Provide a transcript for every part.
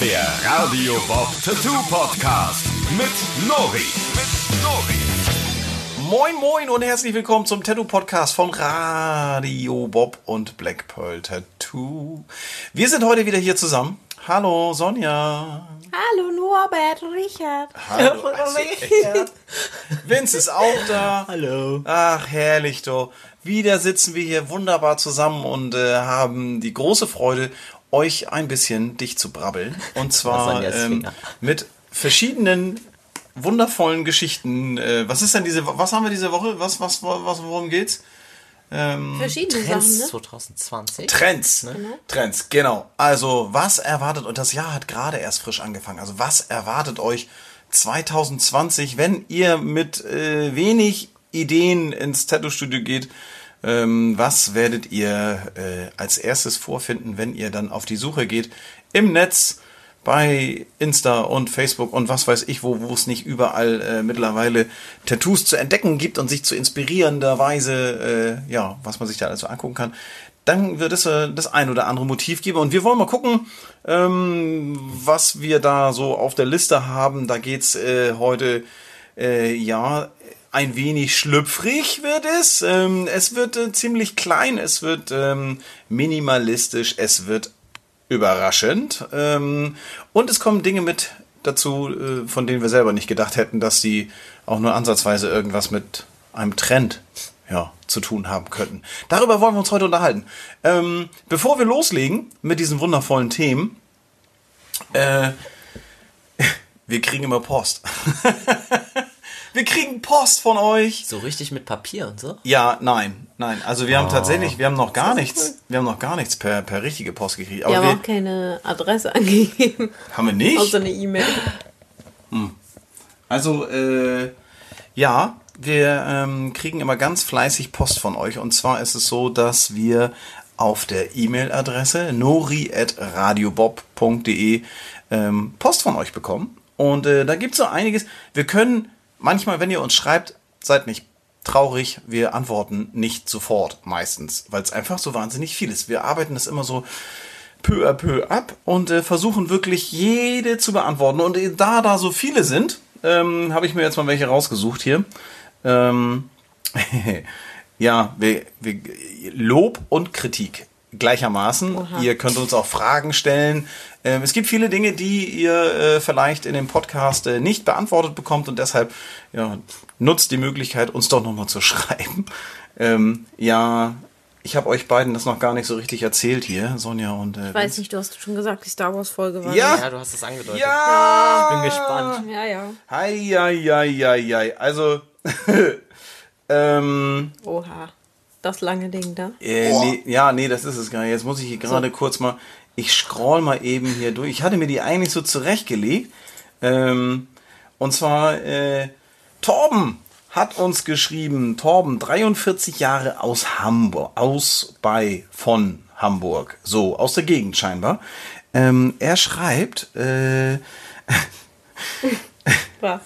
Der Radio Bob Tattoo Podcast mit Nori. Mit Nori. Moin Moin und herzlich willkommen zum Tattoo Podcast von Radio Bob und Black Pearl Tattoo. Wir sind heute wieder hier zusammen. Hallo Sonja. Hallo Norbert, Richard. Hallo. Also, echt? Vince ist auch da. Hallo. Ach, herrlich doch. Wieder sitzen wir hier wunderbar zusammen und äh, haben die große Freude, euch ein bisschen dicht zu brabbeln. Und zwar ähm, mit verschiedenen wundervollen Geschichten. Äh, was ist denn diese, was haben wir diese Woche? Was, was, was, worum geht's? Verschiedene Trends Sachen, ne? 2020. Trends. Trends, genau. Also, was erwartet, und das Jahr hat gerade erst frisch angefangen, also was erwartet euch 2020, wenn ihr mit äh, wenig Ideen ins Tattoo-Studio geht? Ähm, was werdet ihr äh, als erstes vorfinden, wenn ihr dann auf die Suche geht im Netz? bei Insta und Facebook und was weiß ich wo, wo es nicht überall äh, mittlerweile Tattoos zu entdecken gibt und sich zu inspirierenderweise, äh, ja, was man sich da alles so angucken kann, dann wird es äh, das ein oder andere Motiv geben. Und wir wollen mal gucken, ähm, was wir da so auf der Liste haben. Da geht's äh, heute, äh, ja, ein wenig schlüpfrig wird es. Ähm, es wird äh, ziemlich klein, es wird ähm, minimalistisch, es wird überraschend. Ähm, und es kommen Dinge mit dazu, äh, von denen wir selber nicht gedacht hätten, dass sie auch nur ansatzweise irgendwas mit einem Trend ja, zu tun haben könnten. Darüber wollen wir uns heute unterhalten. Ähm, bevor wir loslegen mit diesen wundervollen Themen, äh, wir kriegen immer Post. wir kriegen Post von euch. So richtig mit Papier und so. Ja, nein, nein. Also wir haben tatsächlich, wir haben noch gar nichts, wir haben noch gar nichts per, per richtige Post gekriegt. Wir Aber haben wir, auch keine Adresse angegeben, haben wir nicht? außer eine E-Mail. Also, äh, ja, wir ähm, kriegen immer ganz fleißig Post von euch. Und zwar ist es so, dass wir auf der E-Mail-Adresse nori.radiobob.de ähm, Post von euch bekommen. Und äh, da gibt's so einiges. Wir können manchmal, wenn ihr uns schreibt, seid nicht traurig, wir antworten nicht sofort meistens, weil es einfach so wahnsinnig viel ist. Wir arbeiten das immer so peu à peu ab und äh, versuchen wirklich jede zu beantworten. Und äh, da da so viele sind, ähm, habe ich mir jetzt mal welche rausgesucht hier. Ähm, ja, wir, wir, Lob und Kritik gleichermaßen. Oha. Ihr könnt uns auch Fragen stellen. Ähm, es gibt viele Dinge, die ihr äh, vielleicht in dem Podcast äh, nicht beantwortet bekommt und deshalb ja, nutzt die Möglichkeit, uns doch nochmal zu schreiben. Ähm, ja, ich habe euch beiden das noch gar nicht so richtig erzählt hier, Sonja und äh, Ich weiß nicht, du hast schon gesagt, die Star Wars Folge war. Ja. Ja, du hast es angedeutet. Ja! Ich bin gespannt. Ja, ja. Hei, hei, hei, hei, hei. Also, ähm, Oha. Das lange Ding da. äh, nee, ja, nee, das ist es gar nicht. Jetzt muss ich hier gerade kurz mal, ich scroll mal eben hier durch. Ich hatte mir die eigentlich so zurechtgelegt. Ähm, und zwar, äh, Torben hat uns geschrieben, Torben, 43 Jahre aus Hamburg, aus bei von Hamburg, so, aus der Gegend scheinbar. Ähm, er schreibt, äh, Was?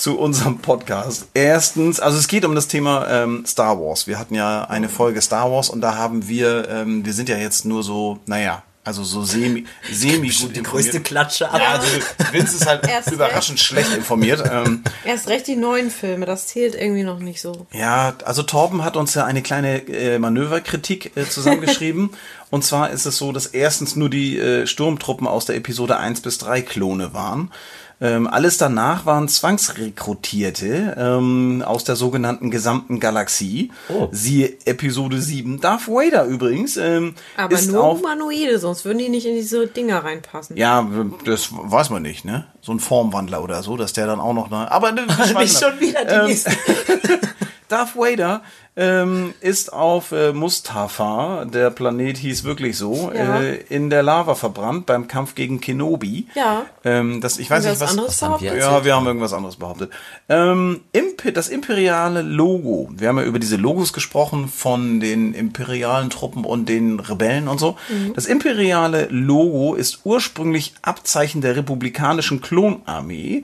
Zu unserem Podcast. Erstens, also es geht um das Thema ähm, Star Wars. Wir hatten ja eine Folge Star Wars und da haben wir, ähm, wir sind ja jetzt nur so, naja, also so semi, semi gut Die größte Klatsche Ja, aber also Vince ist halt Erst überraschend schlecht informiert. Ähm, Erst recht die neuen Filme, das zählt irgendwie noch nicht so. ja, also Torben hat uns ja eine kleine äh, Manöverkritik äh, zusammengeschrieben. und zwar ist es so, dass erstens nur die äh, Sturmtruppen aus der Episode 1 bis 3 Klone waren. Ähm, alles danach waren Zwangsrekrutierte ähm, aus der sogenannten gesamten Galaxie. Oh. Siehe Episode 7. Darth Vader übrigens. Ähm, Aber ist nur auf, Humanoide, sonst würden die nicht in diese Dinger reinpassen. Ja, das weiß man nicht, ne? So ein Formwandler oder so, dass der dann auch noch. Ne, aber ne, nicht schon wieder die Ähm, nächste. Darth Vader ähm, ist auf äh, Mustafa, der Planet hieß wirklich so, Ja. äh, in der Lava verbrannt beim Kampf gegen Kenobi. Ja. Ähm, das, ich weiß Haben wir nicht, was was. haben wir? Ja, wir haben irgendwas anderes behauptet. Ähm, Imp das imperiale Logo. Wir haben ja über diese Logos gesprochen von den imperialen Truppen und den Rebellen und so. Das imperiale Logo ist ursprünglich Abzeichen der republikanischen Klonarmee.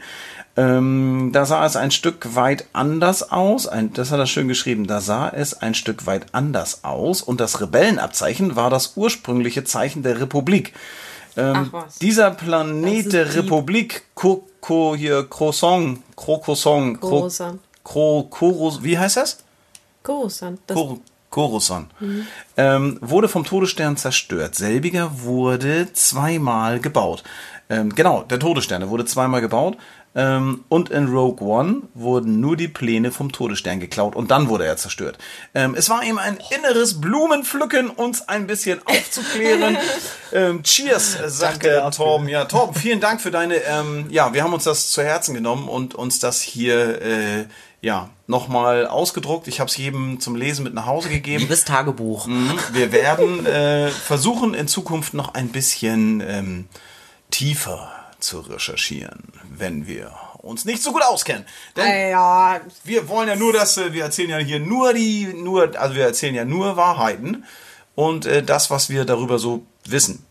Ähm, da sah es ein Stück weit anders aus. Ein, das hat er schön geschrieben. Da sah es ein Stück weit anders aus. Und das Rebellenabzeichen war das ursprüngliche Zeichen der Republik. Ähm, Ach was. Dieser Planet der. Republik, Koko hier, Croissant, Krokosong, Kro, Coruscant. Kro, Koros, wie heißt das? Coruscant. Das, Kor Coruscant. Ähm, wurde vom Todesstern zerstört. Selbiger wurde zweimal gebaut. Ähm, genau, der Todesstern, der wurde zweimal gebaut. Ähm, und in Rogue One wurden nur die Pläne vom Todesstern geklaut und dann wurde er zerstört. Ähm, es war ihm ein inneres Blumenpflücken, uns ein bisschen aufzuklären. ähm, cheers, sagt Danke der dafür. Torben. Ja, Torben, vielen Dank für deine, ähm, ja, wir haben uns das zu Herzen genommen und uns das hier, äh, ja, nochmal ausgedruckt. Ich habe es jedem zum Lesen mit nach Hause gegeben. Liebes Tagebuch. Mhm. Wir werden äh, versuchen, in Zukunft noch ein bisschen ähm, tiefer zu recherchieren, wenn wir uns nicht so gut auskennen. Denn Äh, ja, wir wollen ja nur, dass äh, wir erzählen ja hier nur die, nur, also wir erzählen ja nur Wahrheiten und äh, das, was wir darüber so wissen,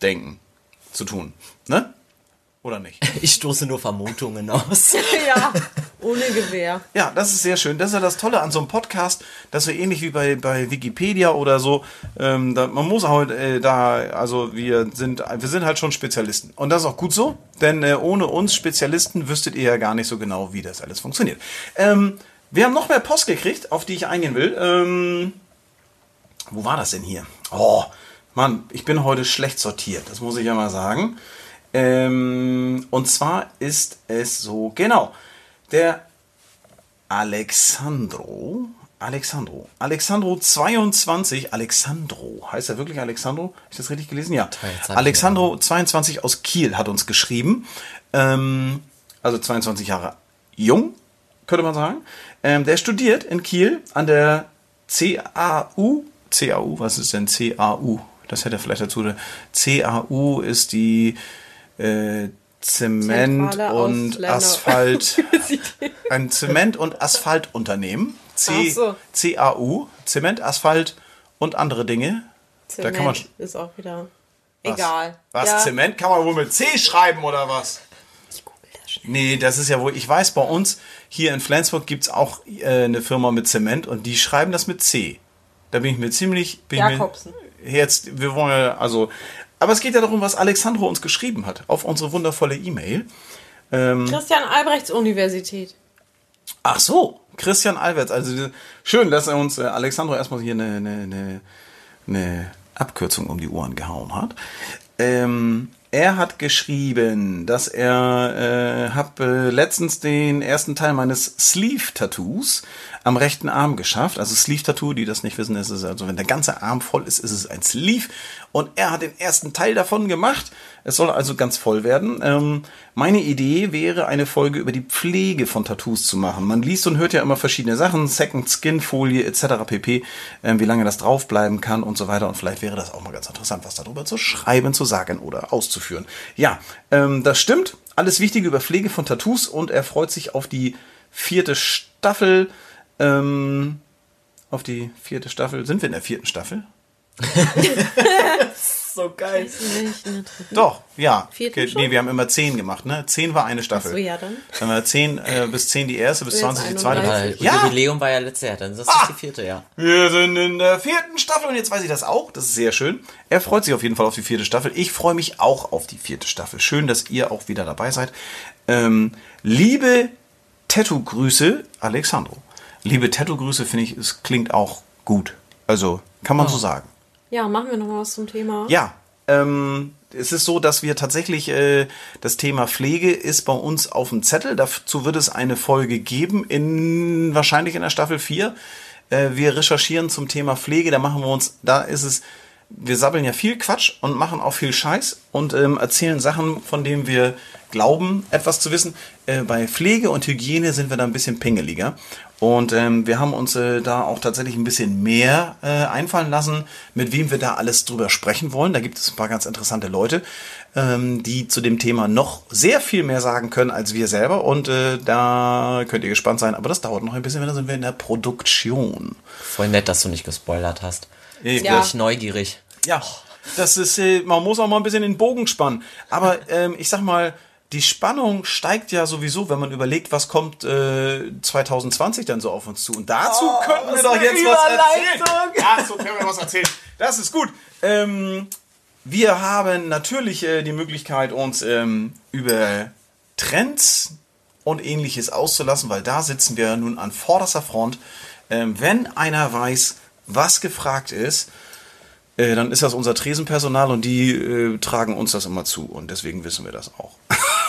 denken, zu tun. Ne? Oder nicht? Ich stoße nur Vermutungen aus. ja, ohne Gewehr. Ja, das ist sehr schön. Das ist ja das Tolle an so einem Podcast, dass wir ähnlich wie bei, bei Wikipedia oder so, ähm, da, man muss halt äh, da, also wir sind, wir sind halt schon Spezialisten. Und das ist auch gut so, denn äh, ohne uns Spezialisten wüsstet ihr ja gar nicht so genau, wie das alles funktioniert. Ähm, wir haben noch mehr Post gekriegt, auf die ich eingehen will. Ähm, wo war das denn hier? Oh, Mann, ich bin heute schlecht sortiert, das muss ich ja mal sagen. Ähm, und zwar ist es so, genau, der Alexandro, Alexandro, Alexandro 22, Alexandro, heißt er wirklich Alexandro? Habe ich das richtig gelesen? Ja. Alexandro 22 aus Kiel hat uns geschrieben, ähm, also 22 Jahre jung, könnte man sagen. Ähm, der studiert in Kiel an der CAU. CAU, was ist denn CAU? Das hätte er vielleicht dazu. CAU ist die äh, Zement- und Ausländer- Asphalt. ein Zement- und Asphaltunternehmen. C, so. CAU, Zement, Asphalt und andere Dinge. Zement da kann man. ist auch wieder Was? egal. Was? Ja. Zement kann man wohl mit C schreiben oder was? Ich google das schnell. Nee, das ist ja wohl, ich weiß, bei uns hier in Flensburg gibt es auch äh, eine Firma mit Zement und die schreiben das mit C. Da bin ich mir ziemlich. Bin Jakobsen. Mir, jetzt, wir wollen ja, also. Aber es geht ja darum, was Alexandro uns geschrieben hat auf unsere wundervolle E-Mail. Christian Albrechts Universität. Ach so, Christian Alberts. Also schön, dass er uns, äh, Alexandro, erstmal hier eine, eine, eine, eine Abkürzung um die Ohren gehauen hat. Ähm, er hat geschrieben, dass er äh, hab äh, letztens den ersten Teil meines Sleeve-Tattoos am rechten Arm geschafft. Also Sleeve-Tattoo, die das nicht wissen, ist es also, wenn der ganze Arm voll ist, ist es ein Sleeve. Und er hat den ersten Teil davon gemacht. Es soll also ganz voll werden. Ähm, meine Idee wäre, eine Folge über die Pflege von Tattoos zu machen. Man liest und hört ja immer verschiedene Sachen, Second Skin Folie etc. pp, ähm, wie lange das draufbleiben kann und so weiter. Und vielleicht wäre das auch mal ganz interessant, was darüber zu schreiben, zu sagen oder auszuführen. Ja, ähm, das stimmt. Alles Wichtige über Pflege von Tattoos und er freut sich auf die vierte Staffel. Ähm, auf die vierte Staffel. Sind wir in der vierten Staffel? So geil. Nicht. Doch, ja. Vierten Okay, schon? Nee, wir haben immer zehn gemacht, ne? Zehn war eine Staffel. Ach so, ja, dann. Dann haben wir zehn, äh, bis zehn die erste, bis 20 die zweite. 31. Äh, Ja, Jubiläum war ja letztes Jahr, dann ist das Ah! die vierte, ja. wir sind in der vierten Staffel und jetzt weiß ich das auch. Das ist sehr schön. Er freut sich auf jeden Fall auf die vierte Staffel. Ich freue mich auch auf die vierte Staffel. Schön, dass ihr auch wieder dabei seid. Ähm, liebe Tattoo-Grüße, Alexandro. Liebe Tattoo-Grüße, finde ich, es klingt auch gut. Also, kann man so sagen. Ja, machen wir noch was zum Thema. Ja, ähm, es ist so, dass wir tatsächlich äh, das Thema Pflege ist bei uns auf dem Zettel. Dazu wird es eine Folge geben, in wahrscheinlich in der Staffel 4. Äh, wir recherchieren zum Thema Pflege, da machen wir uns, da ist es, wir sabbeln ja viel Quatsch und machen auch viel Scheiß und ähm, erzählen Sachen, von denen wir glauben, etwas zu wissen. Äh, bei Pflege und Hygiene sind wir da ein bisschen pingeliger. Und ähm, wir haben uns äh, da auch tatsächlich ein bisschen mehr äh, einfallen lassen, mit wem wir da alles drüber sprechen wollen. Da gibt es ein paar ganz interessante Leute, ähm, die zu dem Thema noch sehr viel mehr sagen können als wir selber. Und äh, da könnt ihr gespannt sein. Aber das dauert noch ein bisschen, weil dann sind wir in der Produktion. Voll nett, dass du nicht gespoilert hast. Ich Ja. Ich neugierig. Ja, das ist, äh, man muss auch mal ein bisschen den Bogen spannen. Aber ähm, ich sag mal, die Spannung steigt ja sowieso, wenn man überlegt, was kommt äh, 2020 dann so auf uns zu. Und dazu könnten wir doch jetzt was erzählen. Dazu können wir was erzählen. Das ist gut. Ähm, wir haben natürlich äh, die Möglichkeit, uns ähm, über Trends und ähnliches auszulassen, weil da sitzen wir nun an vorderster Front. Ähm, wenn einer weiß, was gefragt ist, äh, dann ist das unser Tresenpersonal und die äh, tragen uns das immer zu und deswegen wissen wir das auch.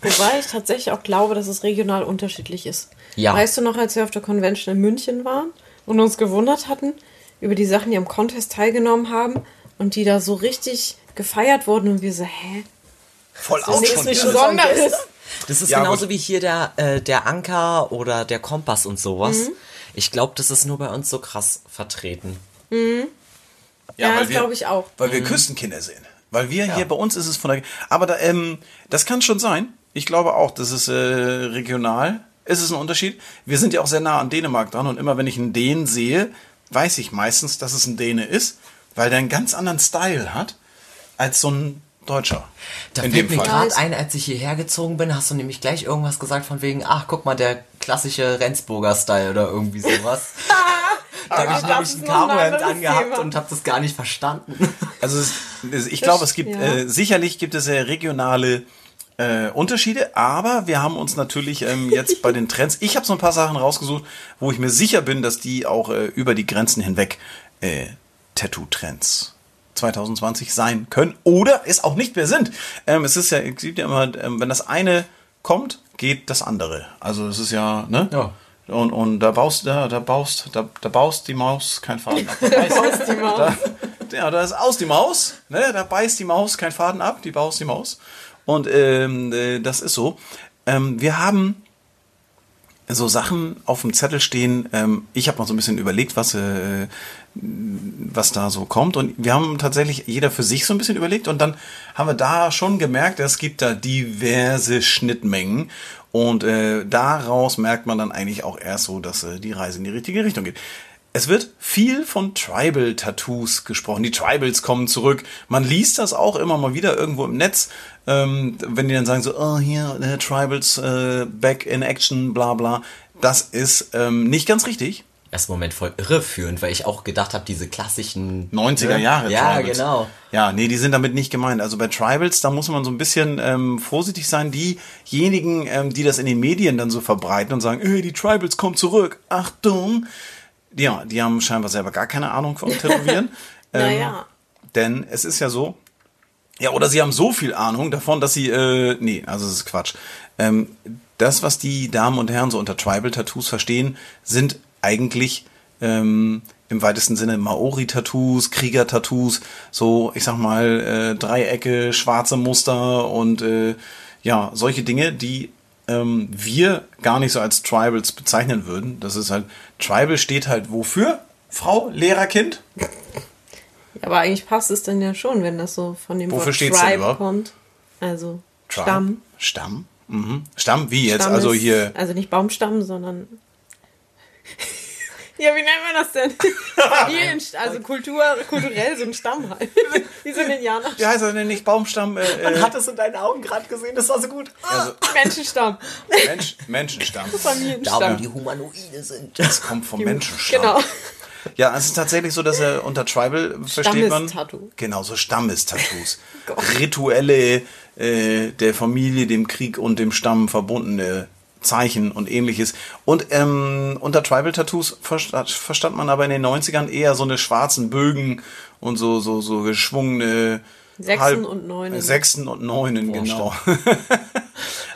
Wobei ich tatsächlich auch glaube, dass es regional unterschiedlich ist. Ja. Weißt du noch, als wir auf der Convention in München waren und uns gewundert hatten über die Sachen, die am Contest teilgenommen haben und die da so richtig gefeiert wurden und wir so, hä? Voll Das out ist schon nichts. Besonderes. Das ist Ja, genauso wie hier der, äh, der Anker oder der Kompass und sowas. Ich glaube, das ist nur bei uns so krass vertreten. Ja, weil das glaube ich auch. Weil wir Küstenkinder sind. Weil wir hier bei uns ist es von der. Aber da, ähm, das kann schon sein. Ich glaube auch, das ist äh, regional. Ist es ein Unterschied? Wir sind ja auch sehr nah an Dänemark dran und immer wenn ich einen Dänen sehe, weiß ich meistens, dass es ein Däne ist, weil der einen ganz anderen Style hat als so ein Deutscher. Da fällt mir gerade ein, als ich hierher gezogen bin, hast du nämlich gleich irgendwas gesagt von wegen, ach, guck mal, der klassische Rendsburger-Style oder irgendwie sowas. da habe ich nämlich ein anderes angehabt Thema. und habe das gar nicht verstanden. Also es, ich glaube, es gibt ja. äh, sicherlich gibt es ja regionale äh, Unterschiede, aber wir haben uns natürlich ähm, jetzt bei den Trends. Ich habe so ein paar Sachen rausgesucht, wo ich mir sicher bin, dass die auch äh, über die Grenzen hinweg äh, Tattoo-Trends 2020 sein können oder es auch nicht mehr sind. Ähm, es ist ja, es gibt ja immer, ähm, wenn das eine kommt, geht das andere. Also es ist ja, ne? Ja. Und, und da baust da, da baust da, da baust die Maus kein Faden ab. Da beißt- die Maus. Da, ja, da ist aus die Maus, ne? Da beißt die Maus kein Faden ab, die baust die Maus. Und ähm, äh, das ist so. Ähm, wir haben so Sachen auf dem Zettel stehen. Ähm, ich habe noch so ein bisschen überlegt, was, äh, was da so kommt. Und wir haben tatsächlich jeder für sich so ein bisschen überlegt. Und dann haben wir da schon gemerkt, es gibt da diverse Schnittmengen. Und äh, daraus merkt man dann eigentlich auch erst so, dass äh, die Reise in die richtige Richtung geht. Es wird viel von Tribal-Tattoos gesprochen. Die Tribals kommen zurück. Man liest das auch immer mal wieder irgendwo im Netz, ähm, wenn die dann sagen so, oh hier, äh, Tribals äh, back in action, bla bla. Das ist ähm, nicht ganz richtig. Erst im Moment voll irreführend, weil ich auch gedacht habe, diese klassischen 90er Jahre Ja, Tribals. genau. Ja, nee, die sind damit nicht gemeint. Also bei Tribals, da muss man so ein bisschen ähm, vorsichtig sein. Diejenigen, ähm, die das in den Medien dann so verbreiten und sagen, äh, die Tribals kommen zurück, Achtung. Ja, die haben scheinbar selber gar keine Ahnung vom Tätowieren. Ähm, Naja. Denn es ist ja so, ja, oder sie haben so viel Ahnung davon, dass sie, äh, nee, also das ist Quatsch. Ähm, das, was die Damen und Herren so unter Tribal-Tattoos verstehen, sind eigentlich ähm, im weitesten Sinne Maori-Tattoos, Krieger-Tattoos, so, ich sag mal, äh, Dreiecke, schwarze Muster und äh, ja, solche Dinge, die ähm, wir gar nicht so als Tribals bezeichnen würden. Das ist halt, Tribal steht halt wofür? Frau, Lehrer, Kind? Aber eigentlich passt es dann ja schon, wenn das so von dem Wofür Wort steht's denn Tribe überhaupt? kommt. Also Tribe? Stamm. Stamm? Mhm. Stamm, wie jetzt? Stamm also ist- hier. Also nicht Baumstamm, sondern. Ja, wie nennt man das denn? Familienst- also Kultur, kulturell so ein Stamm halt. wie so ein Indianer. Wie heißt er denn nicht? Baumstamm? Äh, äh, hat es in deinen Augen gerade gesehen, das war so gut. also Menschenstamm. Mensch, Menschenstamm. Familienstamm. Darum die Humanoide sind. Das kommt vom Menschenstamm. Genau. Ja, es ist tatsächlich so, dass er unter Tribal versteht man. Genau, so Stammestattoos. Rituelle äh, der Familie, dem Krieg und dem Stamm verbundene Zeichen und ähnliches. Und ähm, unter Tribal-Tattoos verstand, verstand man aber in den 90ern eher so eine schwarzen Bögen und so, so, so geschwungene Sechsen und Neunen. Sechsten und Neunen, genau.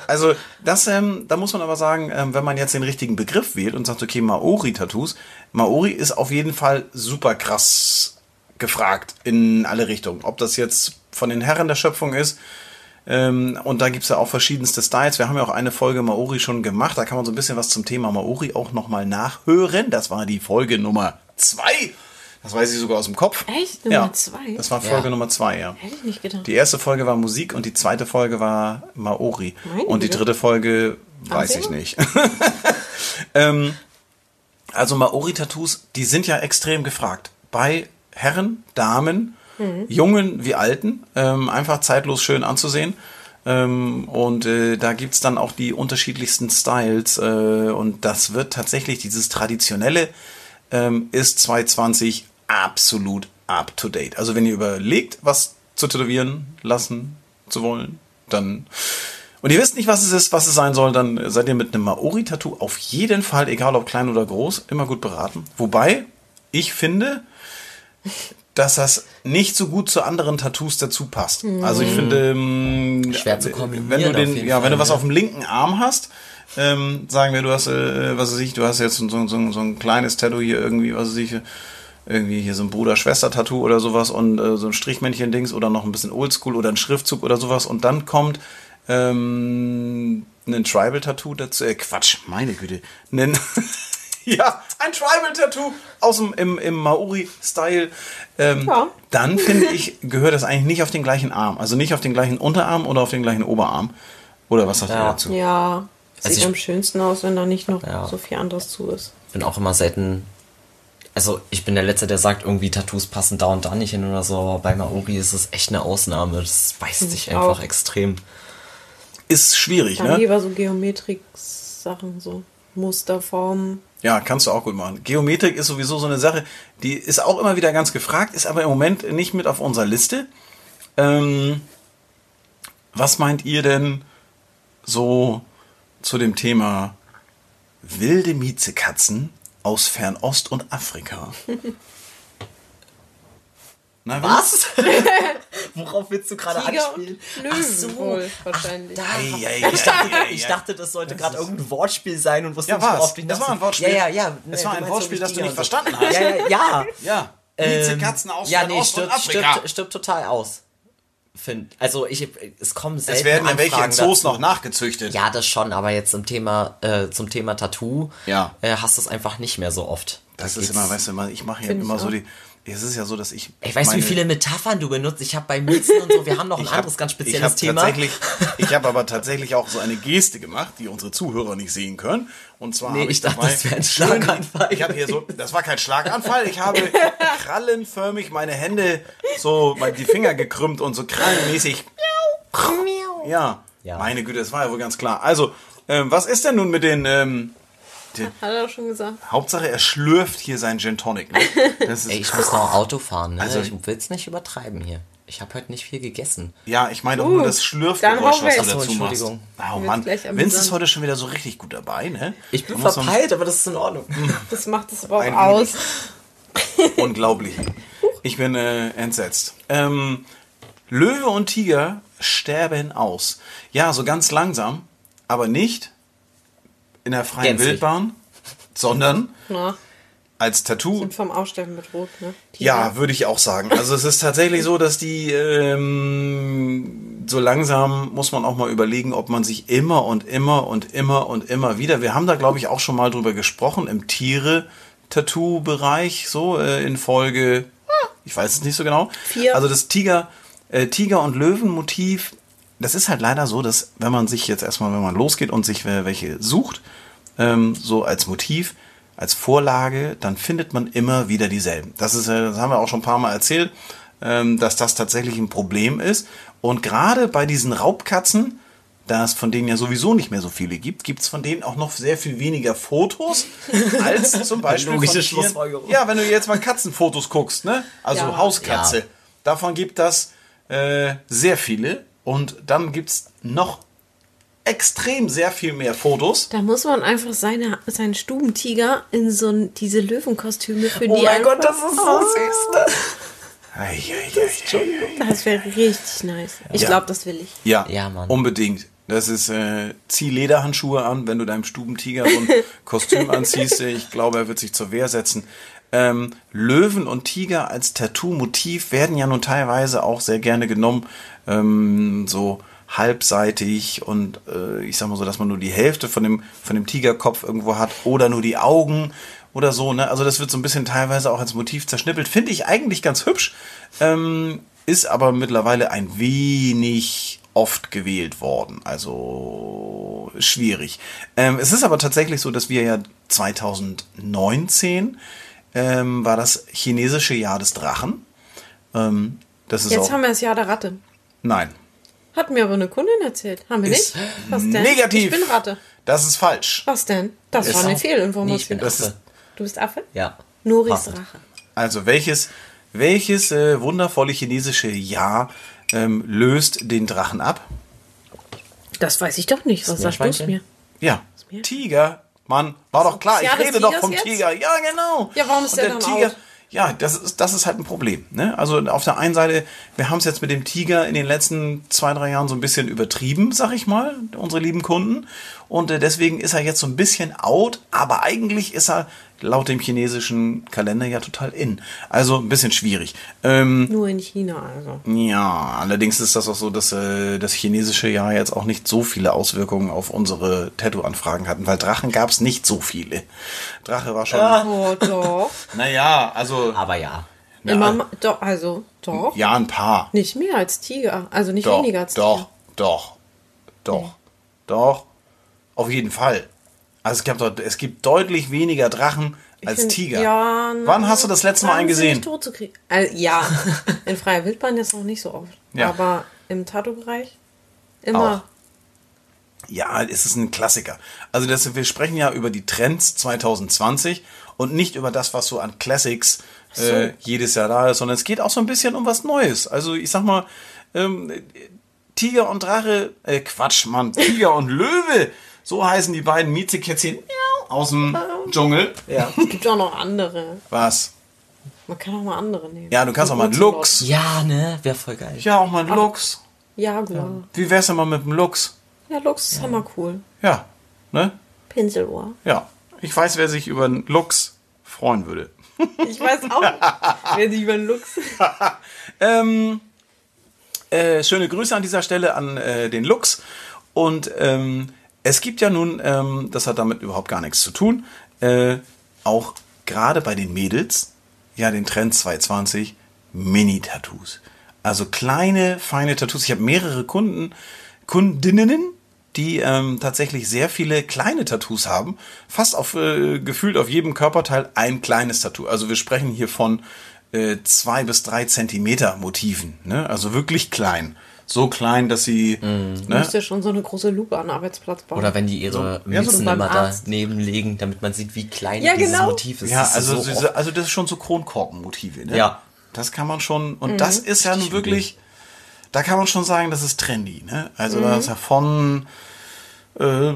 Also das, ähm, da muss man aber sagen, ähm, wenn man jetzt den richtigen Begriff wählt und sagt, okay, Maori-Tattoos, Maori ist auf jeden Fall super krass gefragt in alle Richtungen. Ob das jetzt von den Herren der Schöpfung ist, ähm, und da gibt's ja auch verschiedenste Styles. Wir haben ja auch eine Folge Maori schon gemacht. Da kann man so ein bisschen was zum Thema Maori auch nochmal nachhören. Das war die Folge Nummer zwei. Das weiß ich sogar aus dem Kopf. Echt? Nummer ja, zwei? Das war Folge Ja. Nummer zwei, ja. Hätte ich nicht gedacht. Die erste Folge war Musik und die zweite Folge war Maori. Meine und die dritte Folge weiß ich nicht. ähm, also Maori-Tattoos, die sind ja extrem gefragt. Bei Herren, Damen, Mhm. Jungen wie Alten. Ähm, einfach zeitlos schön anzusehen. Ähm, und äh, da gibt's dann auch die unterschiedlichsten Styles. Äh, und das wird tatsächlich, dieses traditionelle ähm, ist 2020 absolut up to date. Also wenn ihr überlegt, was zu tätowieren lassen zu wollen, dann und ihr wisst nicht, was es ist, was es sein soll, dann seid ihr mit einem Maori-Tattoo auf jeden Fall, egal ob klein oder groß, immer gut beraten. Wobei ich finde, dass das nicht so gut zu anderen Tattoos dazu passt. Also ich finde, ähm, Schwer zu kombinieren wenn du den, ja, wenn du was auf dem linken Arm hast, ähm, sagen wir, du hast, äh, was weiß ich, du hast jetzt so, so, so, so ein kleines Tattoo hier irgendwie, was weiß ich, irgendwie hier so ein Bruder-Schwester-Tattoo oder sowas und äh, so ein Strichmännchen-Dings oder noch ein bisschen Oldschool oder ein Schriftzug oder sowas und dann kommt ähm, ein Tribal-Tattoo dazu, äh, Quatsch, meine Güte, ein, ja, ein Tribal-Tattoo aus dem, im, im Maori-Style, ähm, Ja. dann finde ich, gehört das eigentlich nicht auf den gleichen Arm, also nicht auf den gleichen Unterarm oder auf den gleichen Oberarm. Oder was sagt ihr Ja. dazu? Ja, sieht Also ich- am schönsten aus, wenn da nicht noch Ja. so viel anderes zu ist. bin auch immer selten. Also ich bin der Letzte, der sagt, irgendwie Tattoos passen da und da nicht hin oder so, aber bei Maori ist es echt eine Ausnahme. Das beißt Find sich ich einfach auch. extrem. Ist schwierig, Dann ne? lieber so Geometrik-Sachen, so Musterformen. Ja, kannst du auch gut machen. Geometrik ist sowieso so eine Sache, die ist auch immer wieder ganz gefragt, ist aber im Moment nicht mit auf unserer Liste. Ähm, was meint ihr denn so zu dem Thema wilde Miezekatzen aus Fernost und Afrika? Na, Was? Worauf willst du gerade anspielen? und Löwen wohl, wahrscheinlich. da. Ei, ei, ei, Ich dachte, ich dachte, das sollte gerade irgendein Wortspiel sein und wusste Ja, nicht, worauf du Das war ein. Wortspiel. Ja, ja, ja. Es war ein Wortspiel, das du nicht so. verstanden hast. Ja, ja, ja. Ja, Ähm, Miezekatzen aus ja, nee, stirbt, stirbt, stirbt total aus. Find. Also ich, es kommen selten Es werden ja welche in Zoos dazu. noch nachgezüchtet. Ja, das schon, aber jetzt zum Thema, äh, zum Thema Tattoo Ja. äh, hast du es einfach nicht mehr so oft. Das Da ist immer, weißt du, immer- ich mache ja immer so die. Es ist ja so, dass ich. Ich weiß, wie meine- viele Metaphern du benutzt. Ich habe bei Münzen und so, wir haben noch ein Ich hab- anderes ganz ich spezielles hab Thema. Ich habe aber tatsächlich auch so eine Geste gemacht, die unsere Zuhörer nicht sehen können. Und zwar Nee, habe ich ich dachte, dabei das wäre ein Schlaganfall Ich habe hier so, das war kein Schlaganfall. Ich habe krallenförmig meine Hände so, die Finger gekrümmt und so krallenmäßig. Ja. Ja. Meine Güte, das war ja wohl ganz klar. Also, ähm, was ist denn nun mit den? Ähm, Hat er doch schon gesagt. Hauptsache, er schlürft hier sein Gin Tonic. Ne? Das ist, Ey, ich muss noch Auto fahren, ne? Also- ich will's nicht übertreiben hier. Ich habe heute nicht viel gegessen. Ja, ich meine doch Uh, nur das Schlürfgeräusch, was du dazu machst. Entschuldigung. Oh Wird Mann, Vince ist heute schon wieder so richtig gut dabei, ne? Ich bin Da verpeilt, aber das ist in Ordnung. Das macht es aber auch Ein aus. Unglaublich. Ich bin äh, entsetzt. Ähm, Löwe und Tiger sterben aus. Ja, so ganz langsam, aber nicht in der freien Gänzlich. Wildbahn, sondern Na, als Tattoo sind vom Aussterben bedroht, ne? Die Ja, würde ich auch sagen. Also es ist tatsächlich so, dass die ähm, so langsam muss man auch mal überlegen, ob man sich immer und immer und immer und immer wieder. Wir haben da glaube ich auch schon mal drüber gesprochen im Tiere-Tattoo-Bereich, so äh, in Folge, ich weiß es nicht so genau. Vier. Also das Tiger, äh, Tiger und Löwen-Motiv. Das ist halt leider so, dass wenn man sich jetzt erstmal, wenn man losgeht und sich äh, welche sucht, ähm, so als Motiv, als Vorlage, dann findet man immer wieder dieselben. Das ist, äh, das haben wir auch schon ein paar Mal erzählt, ähm, dass das tatsächlich ein Problem ist. Und gerade bei diesen Raubkatzen, da es von denen ja sowieso nicht mehr so viele gibt, gibt es von denen auch noch sehr viel weniger Fotos als zum Beispiel Logische. Schlussfolgerung. Ja, wenn du jetzt mal Katzenfotos guckst, ne? Also Ja. Hauskatze. Ja. Davon gibt das äh, sehr viele. Und dann gibt es noch extrem sehr viel mehr Fotos. Da muss man einfach seine, seinen Stubentiger in so ein, diese Löwenkostüme für Oh die mein Gott, das ist so süß. Ei, ei, ei, ei. Das wäre richtig nice. Ich Ja. glaube, das will ich. Ja, Ja, Mann. unbedingt. Das ist, äh, zieh Lederhandschuhe an, wenn du deinem Stubentiger so ein Kostüm anziehst. Ich glaube, er wird sich zur Wehr setzen. Ähm, Löwen und Tiger als Tattoo-Motiv werden ja nun teilweise auch sehr gerne genommen, ähm, so halbseitig und äh, ich sag mal so, dass man nur die Hälfte von dem, von dem Tigerkopf irgendwo hat oder nur die Augen oder so. Ne? Also das wird so ein bisschen teilweise auch als Motiv zerschnippelt. Finde ich eigentlich ganz hübsch, ähm, ist aber mittlerweile ein wenig oft gewählt worden. Also schwierig. Ähm, es ist aber tatsächlich so, dass wir ja 2019 ähm, war das chinesische Jahr des Drachen. Ähm, das ist Jetzt auch. haben wir das Jahr der Ratte. Nein. Hat mir aber eine Kundin erzählt. Haben wir Ist nicht? Was denn? negativ. Ich bin Ratte. Das ist falsch. Was denn? Das Ist war eine Fehlinformation. Nee, ich bin Das Affe. du bist Affe? Ja. Noris. Rache. also welches, Welches äh, wundervolle chinesische Jahr ähm, löst den Drachen ab? Das weiß ich doch nicht. Was sagst du mir? Ja, mir? Tiger. Mann, war doch klar. Ja, ich rede doch vom jetzt? Tiger. Ja, genau. Ja, warum ist Und der dann out? Ja, das ist, das ist halt ein Problem. Ne? Also auf der einen Seite, wir haben es jetzt mit dem Tiger in den letzten zwei, drei Jahren so ein bisschen übertrieben, sag ich mal, unsere lieben Kunden. Und äh, deswegen ist er jetzt so ein bisschen out, aber eigentlich ist er laut dem chinesischen Kalender ja total in. Also ein bisschen schwierig. Ähm, Nur in China, also. ja, allerdings ist das auch so, dass äh, das chinesische Jahr jetzt auch nicht so viele Auswirkungen auf unsere Tattoo-Anfragen hatten, weil Drachen gab es nicht so viele. Drache war schon. Oh, doch. Naja, also. Aber ja. Ja, Immer, ma- doch, also, doch. ja, ein paar. Nicht mehr als Tiger. Also nicht Doch, weniger als doch, Tiger. doch, doch, doch. Auf jeden Fall. Also es, gab dort, es gibt deutlich weniger Drachen als find- Tiger. Ja, Wann hast du das letzte Mal einen gesehen? Tot zu kriegen. Also, ja, in freier Wildbahn jetzt noch nicht so oft. Ja. Aber im Tattoo-Bereich immer. Ja, es ist ein Klassiker. Also das, wir sprechen ja über die Trends 2020 und nicht über das, was so an Classics äh, jedes Jahr da ist, sondern es geht auch so ein bisschen um was Neues. Also ich sag mal, ähm, Tiger und Drache, äh, Quatsch, Mann, Tiger und Löwe, so heißen die beiden Miezekätzchen aus dem Dschungel. Ja. Es gibt auch noch andere. Was? Man kann auch mal andere nehmen. Ja, du kannst auch mal einen. Lux. Ja, ne? Wäre voll geil. Ja, auch mal einen Lux. Jaguar. Wie wär's denn mal mit dem Lux? Ja, Lux ist hammer cool. Ja, ne? Pinselohr. Ja. Ich weiß, wer sich über einen Lux freuen würde. Ich weiß auch, wer sich über einen Lux. Ähm, äh, schöne Grüße an dieser Stelle an äh, den Lux. Und ähm, es gibt ja nun, ähm, das hat damit überhaupt gar nichts zu tun, äh, auch gerade bei den Mädels, ja den Trend 220, Mini-Tattoos. Also kleine, feine Tattoos. Ich habe mehrere Kunden, Kundinnen, die ähm, tatsächlich sehr viele kleine Tattoos haben. Fast auf äh, gefühlt auf jedem Körperteil ein kleines Tattoo. Also wir sprechen hier von äh, zwei bis drei Zentimeter Motiven. Ne? Also wirklich klein. So klein, dass sie. Du Ne? musst ja schon so eine große Lupe an den Arbeitsplatz bauen. Oder wenn die ihre ja, so Mützen beim immer Arzt. daneben legen, damit man sieht, wie klein Ja, dieses genau. Motiv ist. Ja, Das ist also, so diese, also das ist schon so Kronkorkenmotive. Ne? Ja. Das kann man schon. Und das ist ja nun wirklich. Da kann man schon sagen, das ist trendy. Ne? Also da ist ja von. Äh,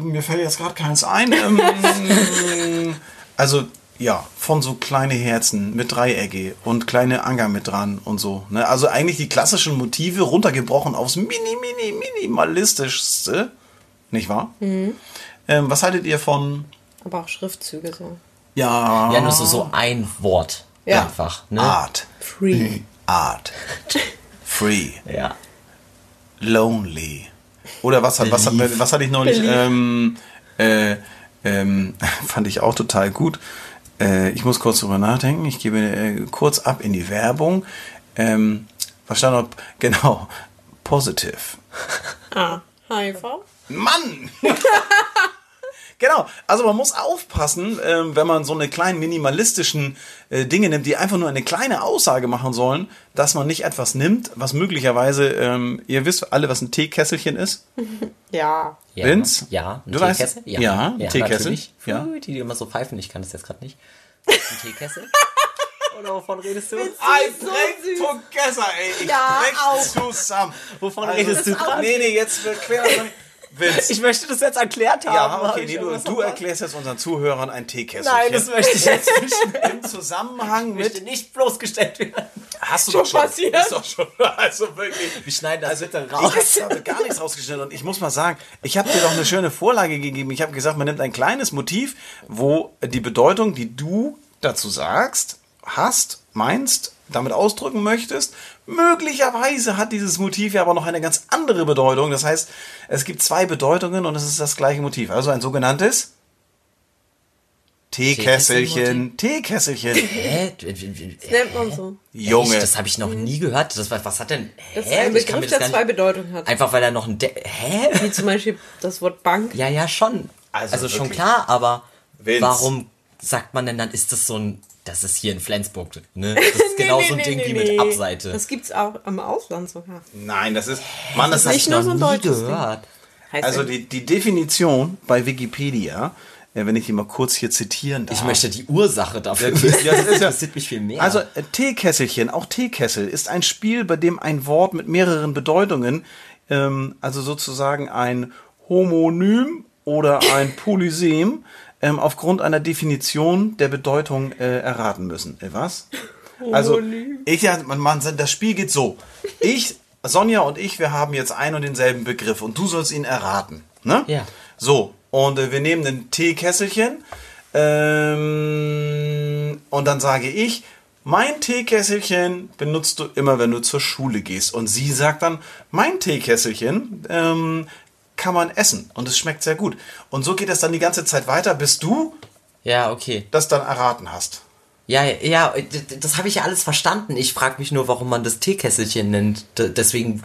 mir fällt jetzt gerade keins ein. Ähm, also ja, von so kleine Herzen mit Dreiecke und kleine Anker mit dran und so. Ne? Also eigentlich die klassischen Motive runtergebrochen aufs mini, mini, minimalistischste. Nicht wahr? Ähm, was haltet ihr von. Aber auch Schriftzüge so. Ja, Ja, nur so, so ein Wort. Ja. Einfach. Ne? Art. Free. Art. Free. Ja. Lonely. Oder was, hat, was, hat, was hatte ich neulich? Ähm, äh, ähm, fand ich auch total gut. Äh, ich muss kurz drüber nachdenken. Ich gebe äh, kurz ab in die Werbung. Ähm, was stand noch? Genau. Positive. Ah, HIV. Mann! genau, also man muss aufpassen, ähm, wenn man so eine kleinen minimalistischen äh, Dinge nimmt, die einfach nur eine kleine Aussage machen sollen, dass man nicht etwas nimmt, was möglicherweise, ähm, ihr wisst alle, was ein Teekesselchen ist. Ja. ja. Vince? Ja. Ein Du weißt- Teekessel? Ja, ein Teekessel. natürlich. Ja. Die, die immer so pfeifen, ich kann das jetzt gerade nicht. Ein Teekessel? Oder wovon redest du? I so break süß. together, ey. Ich Ja, break auch. zusammen. Wovon Also, redest du gerade? Nee, nee, jetzt nicht. Vince. Ich möchte das jetzt erklärt haben. Ja, okay, ich nee, du, du erklärst jetzt unseren Zuhörern ein Teekesselchen. Nein, das möchte ich jetzt nicht. Im Zusammenhang möchte mit nicht bloßgestellt werden. Hast du Schon doch schon. passiert? Ist doch schon. Also wirklich. Wir schneiden das bitte Ich raus. habe gar nichts rausgeschnitten und ich muss mal sagen, ich habe dir doch eine schöne Vorlage gegeben. Ich habe gesagt, man nimmt ein kleines Motiv, wo die Bedeutung, die du dazu sagst, hast, meinst, damit ausdrücken möchtest. Möglicherweise hat dieses Motiv ja aber noch eine ganz andere Bedeutung. Das heißt, es gibt zwei Bedeutungen und es ist das gleiche Motiv. Also ein sogenanntes Teekesselchen. Teekesselchen. Hä? Das nennt man so. Junge. Echt? Das habe ich noch nie gehört. Das, war- was hat denn. Das ist Hä? ein Ich kann mir Begriff, das der zwei Bedeutungen hat. Einfach weil er noch ein. De Hä? Wie zum Beispiel das Wort Bank. Ja, ja, schon. Also Also, schon klar, aber Vince. warum sagt man denn dann, ist das so ein. Das ist hier in Flensburg, ne? Das ist genau so ein Ding wie mit Abseite. Das gibt's auch im Ausland sogar. Nein, das ist. Mann, das, Das ist nicht nur so ein nie deutsches gehört. Also die, die Definition bei Wikipedia äh, wenn ich die mal kurz hier zitieren darf. Ich möchte die Ursache dafür Ja, wissen. das ist ja- interessiert mich viel mehr. Also äh, Teekesselchen, auch Teekessel, ist ein Spiel, bei dem ein Wort mit mehreren Bedeutungen, ähm, also sozusagen ein Homonym oder ein Polysem, ähm, aufgrund einer Definition der Bedeutung äh, erraten müssen. Äh, was? Also ich, ja, man, man, das Spiel geht so. Ich, Sonja und ich, wir haben jetzt einen und denselben Begriff und du sollst ihn erraten. Ne? Ja. So, und äh, wir nehmen ein Teekesselchen ähm, und dann sage ich, mein Teekesselchen benutzt du immer, wenn du zur Schule gehst. Und sie sagt dann, mein Teekesselchen ähm, kann man essen und es schmeckt sehr gut. Und so geht es dann die ganze Zeit weiter, bis du ja, okay. das dann erraten hast. Ja, ja, d- das habe ich ja alles verstanden. Ich frage mich nur, warum man das Teekesselchen nennt. D deswegen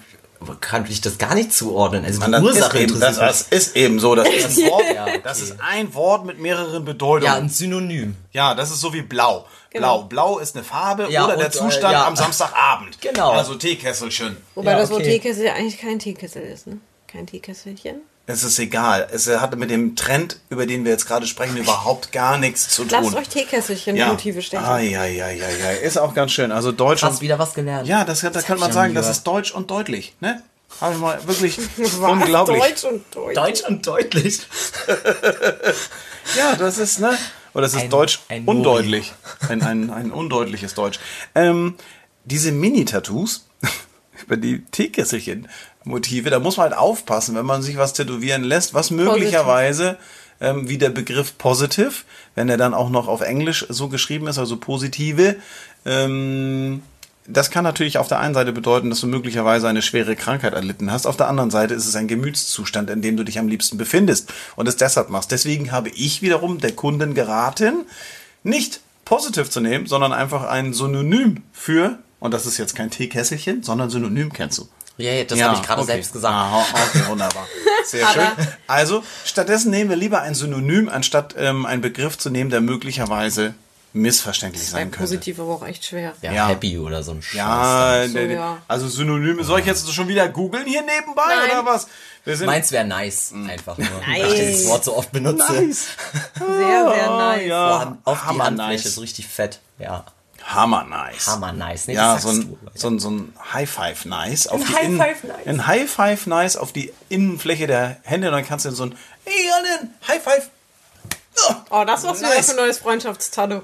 kann ich das gar nicht zuordnen. Also die das Ursache ist eben, das, interessiert das ist eben so. Das ist, ein Wort, Ja, okay. das ist ein Wort mit mehreren. Bedeutungen. Ja, ein Synonym. Ja, das ist so wie blau. Genau. Blau. Blau ist eine Farbe Ja, oder der und, äh, Zustand ja. am Samstagabend. Genau. Also Teekesselchen. Wobei Ja, das Wort okay. Teekessel eigentlich kein Teekessel ist, ne? Kein Teekesselchen. Es ist egal. Es hat mit dem Trend, über den wir jetzt gerade sprechen, überhaupt gar nichts zu tun. Lasst euch Teekesselchen-Motive stechen. Ah, ja, ja, ja, ja. Ist auch ganz schön. Also Deutsch Hast und wieder was gelernt. Ja, das, da hab kann man sagen, das ist deutsch und deutlich. Ne? Habe ich mal wirklich Was? unglaublich. Deutsch und Deutsch. Deutsch und deutlich. Ja, das ist, ne? Oder das ist Ein- Deutsch ein undeutlich. Ein, ein, ein undeutliches Deutsch. Ähm, diese Mini-Tattoos über die Teekesselchen-Motive, da muss man halt aufpassen, wenn man sich was tätowieren lässt, was möglicherweise ähm, wie der Begriff positive, wenn er dann auch noch auf Englisch so geschrieben ist, also positive, ähm, das kann natürlich auf der einen Seite bedeuten, dass du möglicherweise eine schwere Krankheit erlitten hast. Auf der anderen Seite ist es ein Gemütszustand, in dem du dich am liebsten befindest und es deshalb machst. Deswegen habe ich wiederum der Kunden geraten, nicht positiv zu nehmen, sondern einfach ein Synonym für, und das ist jetzt kein Teekesselchen, sondern Synonym kennst du. Ja, ja, das habe ich gerade okay. selbst gesagt. Ah, okay, wunderbar. Sehr schön. Also, stattdessen nehmen wir lieber ein Synonym, anstatt ähm, einen Begriff zu nehmen, der möglicherweise missverständlich sein könnte. positiv aber auch echt schwer. Ja, Ja. Happy oder so ein Scheiß. Ja, So, ne- ja. also Synonyme. Soll ich jetzt schon wieder googeln hier nebenbei Nein. oder was? Wir sind Meins wäre nice, einfach nur. Nice. Weil ich dieses Wort so oft benutze. nice. Sehr, sehr Oh, nice. ja. Boah, auf die Hammer Handfläche nice. so richtig fett. Ja, Hammer nice. hammer nice. Nee, Ja, so ein, du. so ein, so ein High Five Nice. Auf Ein die High Innen- Five Nice. Ein High Five Nice auf die Innenfläche der Hände und dann kannst du so ein Hey Allen, High Five. Oh, das war's wieder Nice. für ein neues Freundschaftstattoo.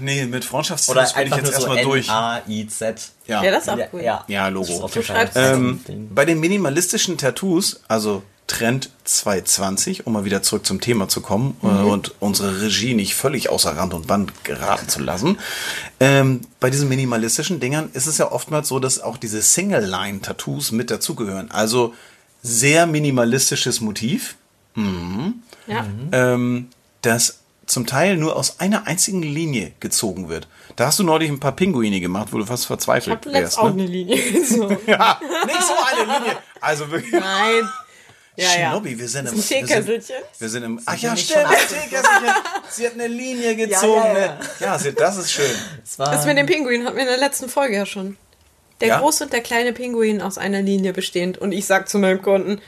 Nee, mit Oder Freundschaftstattoo bin ich jetzt nur so erstmal durch. N-A-I-Z. Ja. Ja, das ist auch Ja, cool. ja. Ja, Logo. Das ist auf dem schreibst Schreibzettel. Bei den minimalistischen Tattoos, also Trend 220, um mal wieder zurück zum Thema zu kommen äh, und unsere Regie nicht völlig außer Rand und Band geraten zu lassen. Ähm, bei diesen minimalistischen Dingern ist es ja oftmals so, dass auch diese Single-Line-Tattoos mit dazugehören. Also sehr minimalistisches Motiv, Ja. ähm, das zum Teil nur aus einer einzigen Linie gezogen wird. Da hast du neulich ein paar Pinguine gemacht, wo du fast Ich verzweifelt letztens wärst. auch Ne? eine Linie gezogen. Ja, nicht so eine Linie. Also wirklich. Nein. Ja, ja. Schnobby, wir sind im. Teekesselchen. wir sind im. Ach ja, stimmt, Teekesselchen. Sie hat eine Linie gezogen. ja, ne? ja. ja sie, das ist schön. Das war Das mit dem Pinguin hatten wir in der letzten Folge ja schon. Der Ja? große und der kleine Pinguin aus einer Linie bestehend. Und ich sag zu meinem Kunden,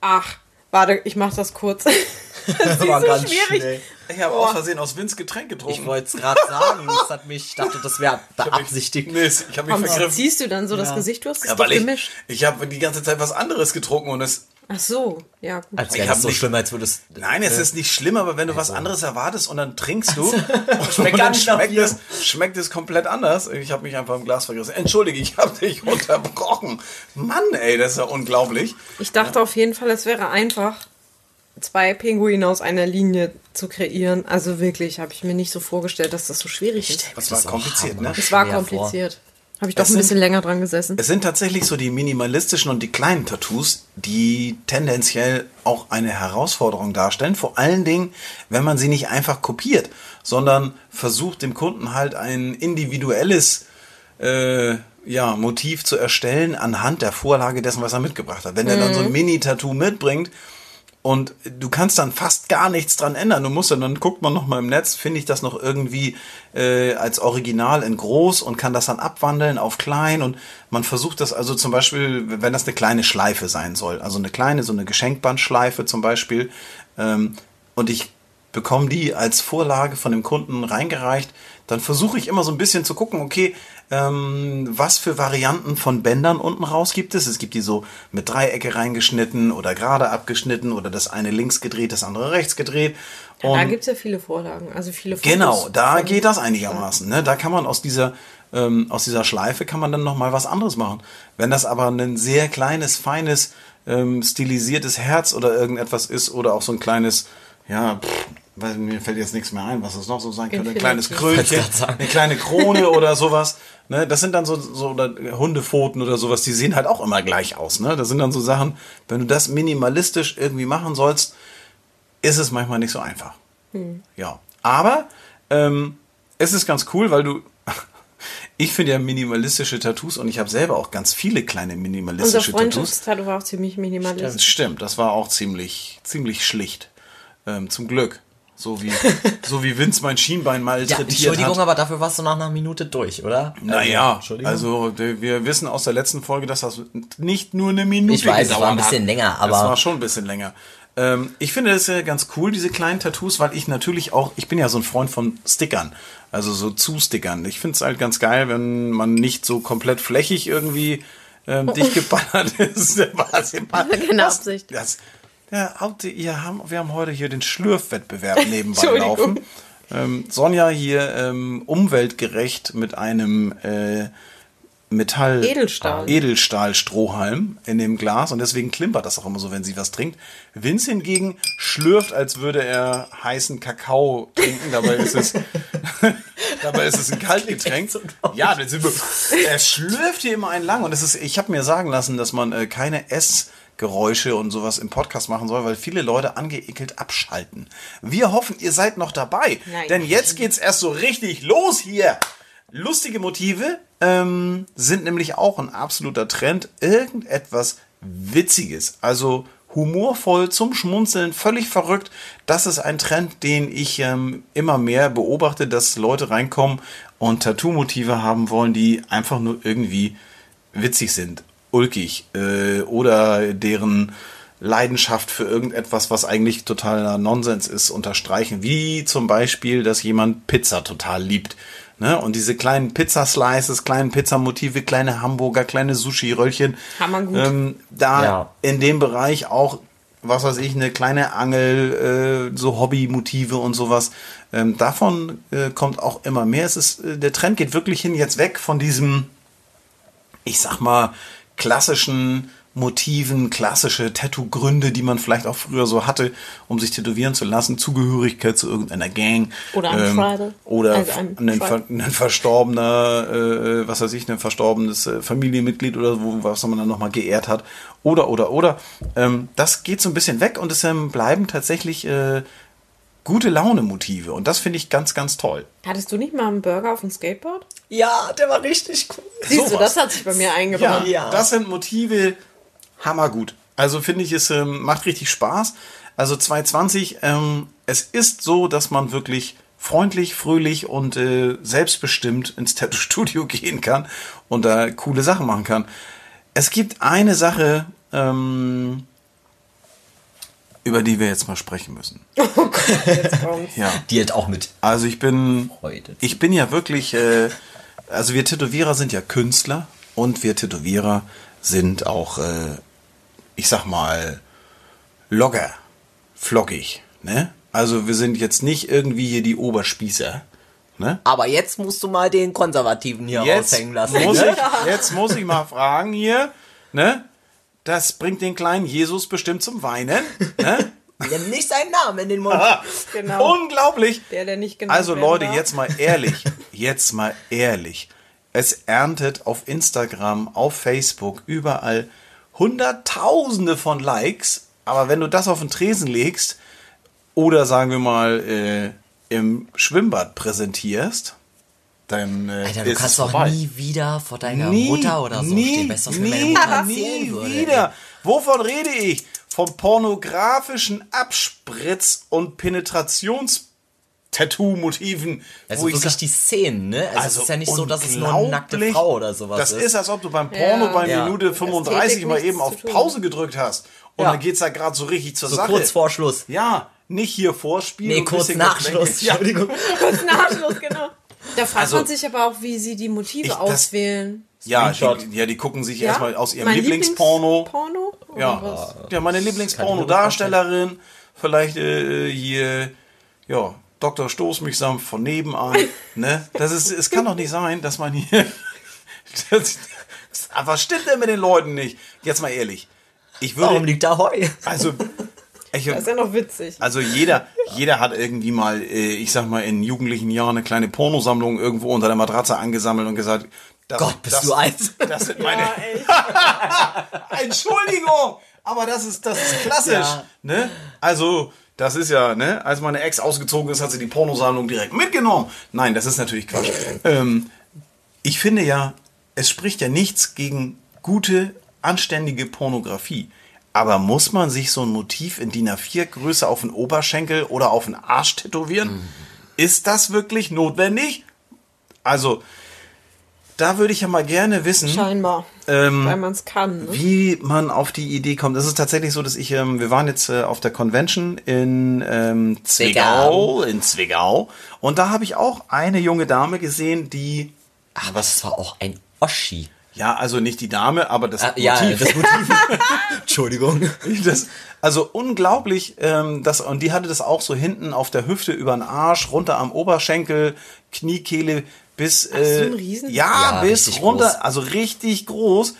ach, warte, ich mach das kurz. das ist war so ganz schwierig. schnell. Ich habe aus Versehen aus Vince Getränk getrunken. Ich wollte es gerade sagen. Das hat mich, ich dachte, das wäre beabsichtigt. Nee, ich habe mich Warum vergriffen. ziehst du dann so das Gesicht? Du hast es Ja, weil ich, gemischt. ich habe die ganze Zeit was anderes getrunken und es. Ach so, ja gut. Als Ich wäre das so nicht- schlimm, als würdest Nein, es ist nicht schlimm, aber wenn du was anderes erwartest und dann trinkst du und Schmeckt dann schmeckt es, schmeckt es komplett anders. Ich habe mich einfach im Glas vergessen. Entschuldige, ich habe dich unterbrochen. Mann, ey, das ist ja unglaublich. Ich dachte auf jeden Fall, es wäre einfach, zwei Pinguine aus einer Linie zu kreieren. Also wirklich, habe ich mir nicht so vorgestellt, dass das so schwierig ist. Das war kompliziert, ne? Es war kompliziert. Habe ich doch Es ein sind- bisschen länger dran gesessen. Es sind tatsächlich so die minimalistischen und die kleinen Tattoos, die tendenziell auch eine Herausforderung darstellen. Vor allen Dingen, wenn man sie nicht einfach kopiert, sondern versucht dem Kunden halt ein individuelles äh, ja, Motiv zu erstellen anhand der Vorlage dessen, was er mitgebracht hat. Wenn er dann so ein Mini-Tattoo mitbringt, und du kannst dann fast gar nichts dran ändern. Du musst dann, dann guckt man noch mal im Netz, finde ich das noch irgendwie äh, als Original in groß und kann das dann abwandeln auf klein und man versucht das also zum Beispiel, wenn das eine kleine Schleife sein soll, also eine kleine, so eine Geschenkbandschleife zum Beispiel, ähm, und ich bekomme die als Vorlage von dem Kunden reingereicht, dann versuche ich immer so ein bisschen zu gucken, okay, ähm, was für Varianten von Bändern unten raus gibt es. Es gibt die so mit Dreiecke reingeschnitten oder gerade abgeschnitten oder das eine links gedreht, das andere rechts gedreht. da Und gibt es ja viele Vorlagen, also viele Fotos Genau, da geht das einigermaßen. Ne? Da kann man aus dieser, ähm, aus dieser Schleife kann man dann nochmal was anderes machen. Wenn das aber ein sehr kleines, feines, ähm, stilisiertes Herz oder irgendetwas ist oder auch so ein kleines, ja, pff, weil mir fällt jetzt nichts mehr ein, was es noch so sein könnte. Ein Infinity. kleines Krönchen, eine kleine Krone oder sowas. Ne? Das sind dann so, so oder Hundepfoten oder sowas, die sehen halt auch immer gleich aus. Ne? Das sind dann so Sachen, wenn du das minimalistisch irgendwie machen sollst, ist es manchmal nicht so einfach. Ja. Aber ähm, es ist ganz cool, weil du. Ich finde ja minimalistische Tattoos und ich habe selber auch ganz viele kleine Unser minimalistische Tattoos. Freundschaftstattoo war auch ziemlich Das minimalistisch. stimmt, das war auch ziemlich, ziemlich schlicht. Ähm, zum Glück. So wie, so wie Vince mein Schienbein Ja, malträtiert Entschuldigung, hat. aber dafür warst du nach einer Minute durch, oder? Naja, Entschuldigung. also d- wir wissen aus der letzten Folge, dass das nicht nur eine Minute Ich weiß, es war ein bisschen hat. länger, aber- Das war schon ein bisschen länger. Ähm, ich finde das ja ganz cool, diese kleinen Tattoos, weil ich natürlich auch, ich bin ja so ein Freund von Stickern, also so Zustickern. Ich finde es halt ganz geil, wenn man nicht so komplett flächig irgendwie ähm, dicht geballert ist. Was immer- Keine was- Absicht. Das, ja, wir haben heute hier den Schlürfwettbewerb nebenbei laufen. Ähm, Sonja hier ähm, umweltgerecht mit einem äh, Metall Edelstahl. Edelstahl-Strohhalm in dem Glas und deswegen klimpert das auch immer so, wenn sie was trinkt. Vince hingegen schlürft, als würde er heißen Kakao trinken. Dabei ist es, dabei ist es ein Kaltgetränk. Ja, er schlürft hier immer einen lang und das ist, ich habe mir sagen lassen, dass man äh, keine Essgeräusche und sowas im Podcast machen soll, weil viele Leute angeekelt abschalten. Wir hoffen, ihr seid noch dabei, Nein. denn jetzt geht's erst so richtig los hier. Lustige Motive ähm, sind nämlich auch ein absoluter Trend. Irgendetwas Witziges, also humorvoll zum Schmunzeln, völlig verrückt. Das ist ein Trend, den ich ähm, immer mehr beobachte, dass Leute reinkommen und Tattoo-Motive haben wollen, die einfach nur irgendwie witzig sind, ulkig äh, oder deren Leidenschaft für irgendetwas, was eigentlich totaler Nonsens ist, unterstreichen. Wie zum Beispiel, dass jemand Pizza total liebt. Ne? Und diese kleinen Pizzaslices, kleinen Pizzamotive, kleine Hamburger, kleine Sushi-Röllchen. Ähm, da Ja. in dem Bereich auch, was weiß ich, eine kleine Angel, äh, so Hobbymotive und sowas. Ähm, davon äh, kommt auch immer mehr. Es ist, äh, der Trend geht wirklich hin jetzt weg von diesem ich sag mal, klassischen Motiven, klassische Tattoo-Gründe, die man vielleicht auch früher so hatte, um sich tätowieren zu lassen, Zugehörigkeit zu irgendeiner Gang. Oder ein Tribal. Oder Also ein ver ein verstorbener, äh, was weiß ich, ein verstorbenes äh, Familienmitglied oder wo, was man dann nochmal geehrt hat. Oder, oder, oder. Ähm, das geht so ein bisschen weg und es ähm, bleiben tatsächlich äh, gute Laune-Motive. Und das finde ich ganz, ganz toll. Hattest du nicht mal einen Burger auf dem Skateboard? Ja, der war richtig cool. Siehst du, Sowas. das hat sich bei mir Ja, eingebracht. Ja. das sind Motive, hammergut. Also finde ich, es ähm, macht richtig Spaß. Also 2020, ähm, es ist so, dass man wirklich freundlich, fröhlich und äh, selbstbestimmt ins Tattoo-Studio gehen kann und da coole Sachen machen kann. Es gibt eine Sache, ähm, über die wir jetzt mal sprechen müssen. Oh Gott, jetzt kommt's. Ja. Die hat auch mit Also ich bin, Freude. ich bin ja wirklich, äh, also wir Tätowierer sind ja Künstler und wir Tätowierer sind auch, äh, ich sag mal, Logger, floggig, ne? Also wir sind jetzt nicht irgendwie hier die Oberspießer, ne? Aber jetzt musst du mal den Konservativen hier Jetzt raushängen lassen. muss ne? ich, jetzt muss ich mal fragen hier, ne? Das bringt den kleinen Jesus bestimmt zum Weinen, ne? Nimm nicht seinen Namen in den Mund. Genau. Unglaublich. Der, der nicht genannt Also Leute, darf. jetzt mal ehrlich, jetzt mal ehrlich. Es erntet auf Instagram, auf Facebook, überall Hunderttausende von Likes. Aber wenn du das auf den Tresen legst oder sagen wir mal äh, im Schwimmbad präsentierst, dann äh, Alter, du ist kannst es doch vorbei. nie wieder vor deiner nie, Mutter oder so nie, stehen. Weißt du, was mir nie, meine Mutter erzählen nie würde? wieder. Wovon rede ich? Vom pornografischen Abspritz- und Penetrations-Tattoo-Motiven. Also wo ich wirklich sag, die Szenen, ne? Also, es ist ja nicht so, dass es nur eine nackte. Frau oder sowas Das ist. ist, als ob du beim Porno Ja. bei Ja. Minute 35 mal eben auf. Pause gedrückt hast. Und Ja. dann geht's da gerade so richtig zur so Sache. kurz vor Schluss. Ja, nicht hier vorspielen. Nee, und kurz nach Schluss. Ja, Entschuldigung. Kurz Nachschluss, genau. Da fragt Also- man sich aber auch, wie sie die Motive Ich- auswählen. ja, die, ja, die gucken sich erstmal aus ihrem Mein Lieblingsporno. Lieblingsporno? Oder Ja, was? ja, meine Lieblingsporno-Darstellerin. Vielleicht äh, hier, ja, Dr. Stoß mich sanft von nebenan. ne? Das ist, es kann doch nicht sein, dass man hier. das, was stimmt denn mit den Leuten nicht? Jetzt mal ehrlich. Ich würde. Warum liegt da Heu? Also, ich, Das ist ja noch witzig. also jeder, jeder hat irgendwie mal, äh, ich sag mal, in jugendlichen Jahren eine kleine Pornosammlung irgendwo unter der Matratze angesammelt und gesagt, das, Gott, bist das, du alt. Das sind meine. Ja, echt. Entschuldigung, aber das ist, das ist klassisch. Ja. Ne? Also, das ist ja, ne? Als meine Ex ausgezogen ist, hat sie die Pornosammlung direkt mitgenommen. Nein, das ist natürlich Quatsch. Ähm, ich finde ja, es spricht ja nichts gegen gute, anständige Pornografie. Aber muss man sich so ein Motiv in DIN A4-Größe auf den Oberschenkel oder auf den Arsch tätowieren? Ist das wirklich notwendig? Also, da würde ich ja mal gerne wissen. Scheinbar. Ähm, weil man es kann. Ne? wie man auf die Idee kommt. Es ist tatsächlich so, dass ich, ähm, wir waren jetzt äh, auf der Convention in ähm, Zwickau, in Zwickau, und da habe ich auch eine junge Dame gesehen, die, Aber es war auch ein Oschi. ja, also nicht die Dame, aber das Ah, ja, Motiv. das Motiv. Entschuldigung. Das, also unglaublich, ähm, das, und die hatte das auch so hinten auf der Hüfte über den Arsch, runter am Oberschenkel, Kniekehle bis so äh, ein Riesen- ja, Ja, bis runter, groß. also richtig groß.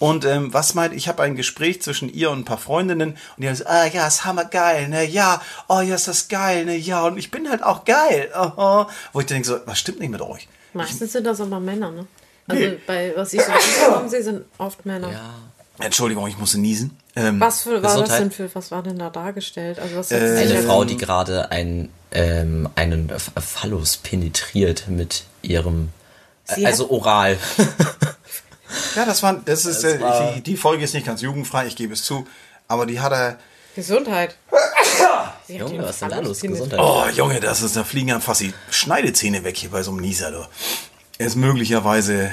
Und ähm, was meint, ich habe ein Gespräch zwischen ihr und ein paar Freundinnen und die haben gesagt, ah ja, ist hammergeil, ne, ja, oh ja, ist das geil, ne, ja, und ich bin halt auch geil. Oh, Wo ich denke so, was stimmt nicht mit euch? Meistens sind das aber Männer, ne? Also Nee. bei was ich so sehe, sind oft Männer. Ja. Entschuldigung, ich musste niesen. Ähm, Was für, war das denn für, was war denn da dargestellt? Also was Äh, Eine Frau, die gerade ein, ähm, einen Phallus penetriert mit ihrem, äh, also oral. Ja, das war, das ist, Das äh, war- die, die Folge ist nicht ganz jugendfrei, ich gebe es zu, aber die hat er, Gesundheit. Junge, was ist denn da los? Gesundheit. Oh, Junge, das ist, da fliegen einem fast die Schneidezähne weg hier bei so einem Nieser, du. Er ist möglicherweise.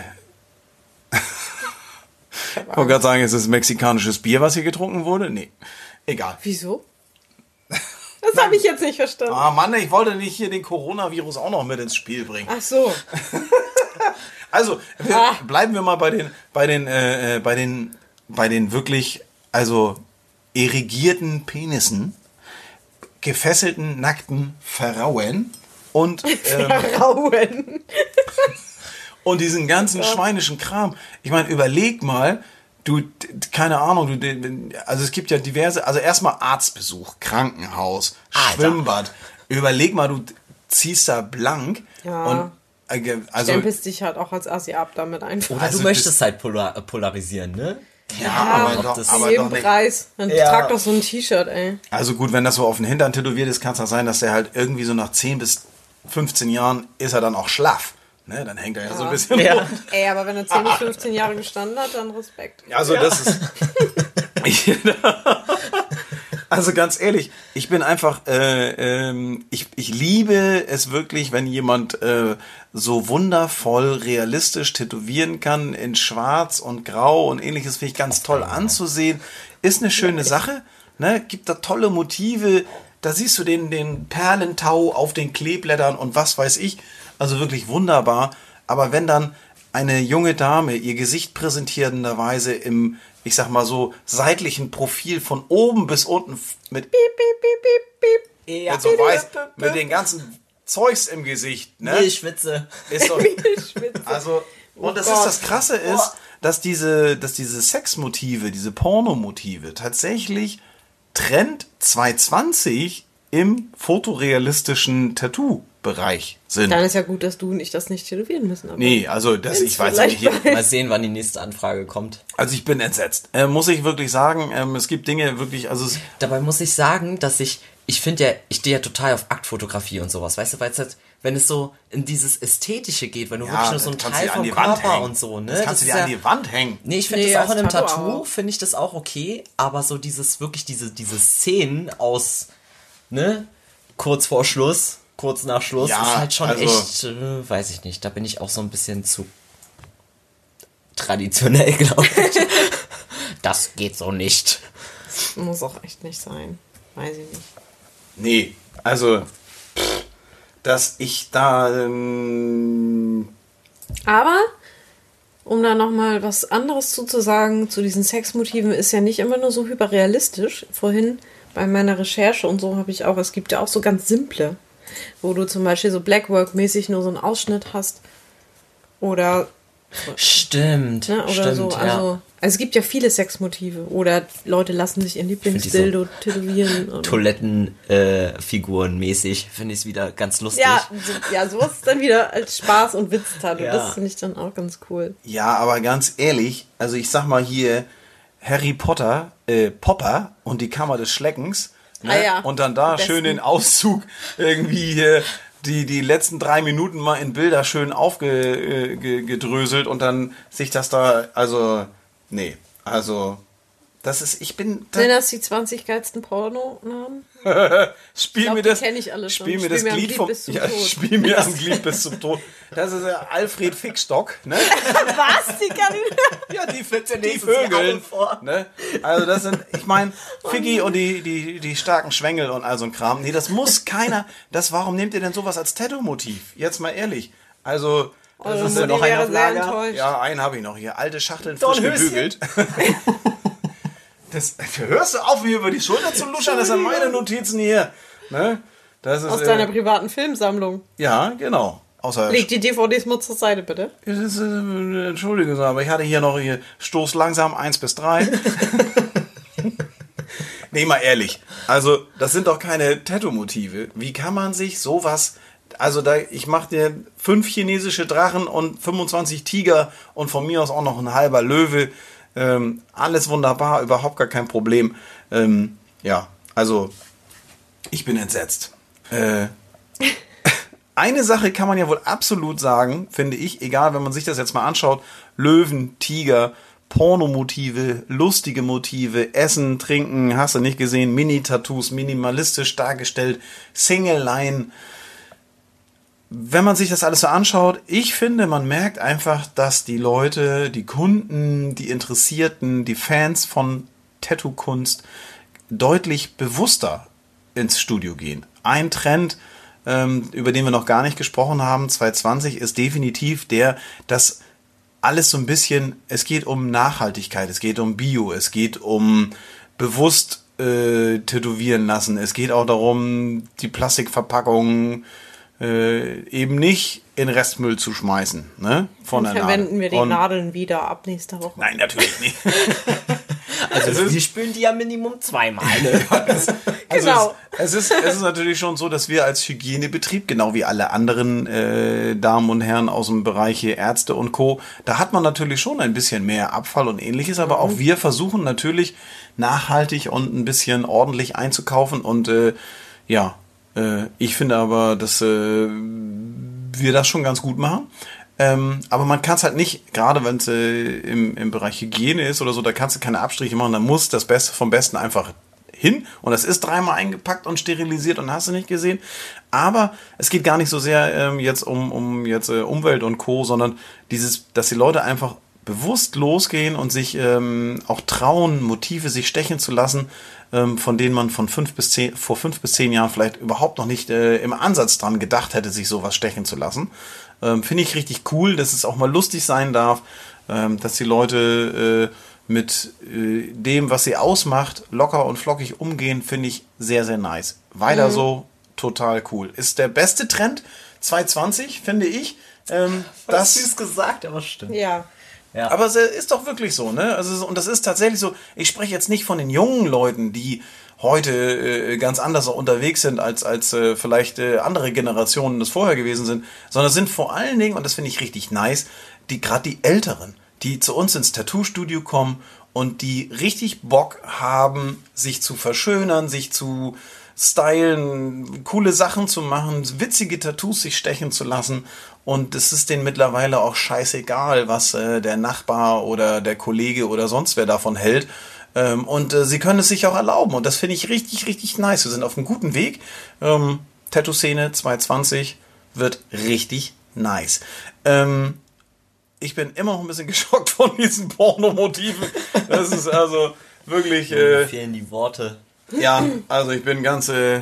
Ich wollte gerade sagen, es ist mexikanisches Bier, was hier getrunken wurde. Nee, egal. Wieso? Das habe ich jetzt nicht verstanden. Ah, Mann, ich wollte nicht hier den Coronavirus auch noch mit ins Spiel bringen. Ach so. Also, wir, Ah. bleiben wir mal bei den, bei den, äh, äh, bei den, bei den wirklich, also, erigierten Penissen, gefesselten, nackten Pharauen und, ähm, und diesen ganzen schweinischen Kram. Ich meine, überleg mal, du, d- keine Ahnung, du, also es gibt ja diverse, also erstmal Arztbesuch, Krankenhaus, Alter. Schwimmbad. Überleg mal, du ziehst da blank Ja. und, äh, also, Stempelst dich halt auch als Assi ab damit einfach. Oder Also du möchtest halt polar äh, polarisieren, ne? ja, aber, ob doch, das- aber doch jedem nicht. Preis. Dann Ja. trag doch so ein T-Shirt, ey. Also gut, wenn das so auf den Hintern tätowiert ist, kann es ja sein, dass der halt irgendwie so nach 10 bis 15 Jahren ist er dann auch schlaff. Ne, dann hängt er ja, so ein bisschen Ja. rum. Ey, aber wenn er 10 bis 15 Jahre gestanden hat, dann Respekt. Also das ist. also ganz ehrlich, ich bin einfach, äh, ähm, ich, ich liebe es wirklich, wenn jemand äh, so wundervoll realistisch tätowieren kann in Schwarz und Grau und ähnliches, finde ich ganz toll anzusehen. Ist eine schöne Sache, ne? Gibt da tolle Motive. Da siehst du den, den Perlentau auf den Kleeblättern und was weiß ich. Also wirklich wunderbar. Aber wenn dann eine junge Dame ihr Gesicht präsentierenderweise im, ich sag mal so, seitlichen Profil von oben bis unten mit, Piep, piep, piep, piep, piep. Ja. mit so weiß, mit den ganzen Zeugs im Gesicht, ne? Ich schwitze. Ist so, Spitze. also, und das Gott. ist das Krasse ist, dass diese, dass diese Sexmotive, diese Pornomotive tatsächlich Trend 220 im fotorealistischen Tattoo-Bereich sind. Dann ist ja gut, dass du und ich das nicht tätowieren müssen. Aber Nee, also das, ich weiß ja nicht. Hier, Mal sehen, wann die nächste Anfrage kommt. also ich bin entsetzt. Äh, muss ich wirklich sagen, ähm, es gibt Dinge wirklich, also es, Dabei muss ich sagen, dass ich, ich finde ja, ich stehe ja total auf Aktfotografie und sowas, weißt du, weil es halt, wenn es so in dieses Ästhetische geht, wenn du wirklich nur so ein das Teil du vom die Wand Körper und so, ne? Das kannst du ist dir ja, an die Wand hängen. Nee, ich finde Nee, das auch in einem Tattoo Tattoo, finde ich das auch okay, aber so dieses, wirklich diese, diese Szenen aus, ne, kurz vor Schluss, kurz nach Schluss, Ja, ist halt schon also- echt, äh, weiß ich nicht, da bin ich auch so ein bisschen zu traditionell, glaube ich. das geht so nicht. Muss auch echt nicht sein. Weiß ich nicht. nee, also, dass ich da. Ähm, Aber, um da nochmal was anderes zuzusagen, zu diesen Sexmotiven ist ja nicht immer nur so hyperrealistisch. Vorhin bei meiner Recherche und so habe ich auch, es gibt ja auch so ganz simple, wo du zum Beispiel so Blackwork-mäßig nur so einen Ausschnitt hast. Oder, Stimmt. ne, oder stimmt, so. ja. Also, es gibt ja viele Sexmotive. Oder Leute lassen sich ihr Lieblingsdildo tätowieren. und- Toilettenfiguren äh, mäßig finde ich es wieder ganz lustig. Ja, so, ja, sowas ist dann wieder als Spaß und Witz tattoo. Ja. Das finde ich dann auch ganz cool. ja, aber ganz ehrlich, also ich sag mal hier Harry Potter, äh, Popper und die Kammer des Schleckens. Ne? Ah ja, und dann da schön den Auszug irgendwie hier. Die, die letzten drei Minuten mal in Bilder schön aufgedröselt und dann sich das da, also, nee, also, das ist, ich bin, Sind das die 20 geilsten Pornonamen? Spiel glaub, mir das. kenn ich alle schon. Spiel mir Spiel das mir Glied Glied vom. bis zum ja, Tod. Spiel mir am Glied bis zum Tod. Das ist ja Alfred Fickstock, ne? Was? Die kann ich Ja, die, die Vögel. Ne? Also das sind, ich meine, Figgy und die, die, die starken Schwengel und all so ein Kram. Nee, das muss keiner. Das, warum nehmt ihr denn sowas als Tattoo-Motiv? Jetzt mal ehrlich. Also, das Eure ist ja noch ein wäre auf sehr Lager. Ja, einen habe ich noch hier. Alte Schachteln frisch Dornhöschen. gebügelt. Das, hörst du auf, mir über die Schulter zu luschern? Das sind meine Notizen hier. Ne? Das ist, aus äh, deiner privaten Filmsammlung. Ja, genau. Außer. Leg die DVDs mal zur Seite, bitte. Das ist, äh, Entschuldigung, aber ich hatte hier noch hier Stoß langsam 1 bis 3. nee, mal ehrlich. Also, das sind doch keine Tattoo-Motive. Wie kann man sich sowas. Also, da, ich mache dir fünf chinesische Drachen und 25 Tiger und von mir aus auch noch ein halber Löwe. Ähm, alles wunderbar, überhaupt gar kein Problem. Ähm, ja, also, ich bin entsetzt. Äh, eine Sache kann man ja wohl absolut sagen, finde ich, egal, wenn man sich das jetzt mal anschaut, Löwen, Tiger, Pornomotive, lustige Motive, Essen, Trinken, hast du nicht gesehen, Mini-Tattoos, minimalistisch dargestellt, Single-Line. Wenn man sich das alles so anschaut, ich finde, man merkt einfach, dass die Leute, die Kunden, die Interessierten, die Fans von Tattoo-Kunst deutlich bewusster ins Studio gehen. Ein Trend, ähm, über den wir noch gar nicht gesprochen haben, 2020, ist definitiv der, dass alles so ein bisschen, es geht um Nachhaltigkeit, es geht um Bio, es geht um bewusst äh, tätowieren lassen, es geht auch darum, die Plastikverpackungen äh, eben nicht in Restmüll zu schmeißen. Ne? Von Dann der verwenden wir die Und- Nadeln wieder ab nächster Woche. Nein, natürlich nicht. Also wir spülen die ja Minimum zweimal. Also Genau. Es, es, ist, es ist natürlich schon so, dass wir als Hygienebetrieb, genau wie alle anderen äh, Damen und Herren aus dem Bereich Ärzte und Co., da hat man natürlich schon ein bisschen mehr Abfall und ähnliches, aber auch wir versuchen natürlich nachhaltig und ein bisschen ordentlich einzukaufen und äh, ja, äh, ich finde aber, dass äh, wir das schon ganz gut machen. Ähm, aber man kann es halt nicht, gerade wenn es äh, im, im Bereich Hygiene ist oder so, da kannst du keine Abstriche machen, da muss das Beste vom Besten einfach hin und das ist dreimal eingepackt und sterilisiert und hast du nicht gesehen. Aber es geht gar nicht so sehr ähm, jetzt um, um jetzt äh, Umwelt und Co., sondern dieses, dass die Leute einfach bewusst losgehen und sich ähm, auch trauen, Motive sich stechen zu lassen, von denen man von fünf bis zehn, vor fünf bis zehn Jahren vielleicht überhaupt noch nicht äh, im Ansatz dran gedacht hätte, sich sowas stechen zu lassen. Ähm, Finde ich richtig cool, dass es auch mal lustig sein darf, ähm, dass die Leute äh, mit äh, dem, was sie ausmacht, locker und flockig umgehen, finde ich sehr, sehr nice. Weiter so, total cool. Ist der beste Trend 2020, finde ich. Ähm, Das süß gesagt, aber stimmt. Ja. Ja. aber es ist doch wirklich so, ne? Also, und das ist tatsächlich so, ich spreche jetzt nicht von den jungen Leuten, die heute äh, ganz anders unterwegs sind, als, als äh, vielleicht äh, andere Generationen das vorher gewesen sind, sondern es sind vor allen Dingen, und das finde ich richtig nice, die gerade die Älteren, die zu uns ins Tattoo-Studio kommen und die richtig Bock haben, sich zu verschönern, sich zu stylen, coole Sachen zu machen, witzige Tattoos sich stechen zu lassen. Und es ist denen mittlerweile auch scheißegal, was äh, der Nachbar oder der Kollege oder sonst wer davon hält. Ähm, und äh, sie können es sich auch erlauben. Und das finde ich richtig, richtig nice. Wir sind auf einem guten Weg. Ähm, Tattoo-Szene 220 wird richtig nice. Ähm, ich bin immer noch ein bisschen geschockt von diesen Pornomotiven. Das ist also wirklich. Mir Äh, fehlen die Worte. ja, also ich bin ganz äh,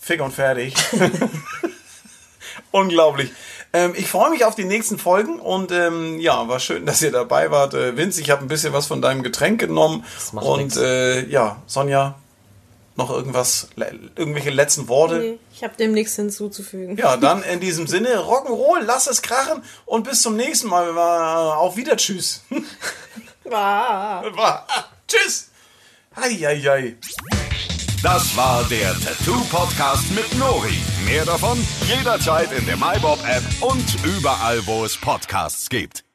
Fick und fertig. Unglaublich. Ähm, ich freue mich auf die nächsten Folgen und ähm, ja, war schön, dass ihr dabei wart. Äh, Vince, ich habe ein bisschen was von deinem Getränk genommen. macht Und äh, ja, Sonja, noch irgendwas, le irgendwelche letzten Worte? Nee, ich habe dem nichts hinzuzufügen. Ja, dann in diesem Sinne, Rock'n'Roll, lass es krachen und bis zum nächsten Mal. Auf wieder, tschüss. Ah. War. Tschüss. Eieiei. Das war der Tattoo Podcast mit Nori. Mehr davon jederzeit in der MyBob App und überall, wo es Podcasts gibt.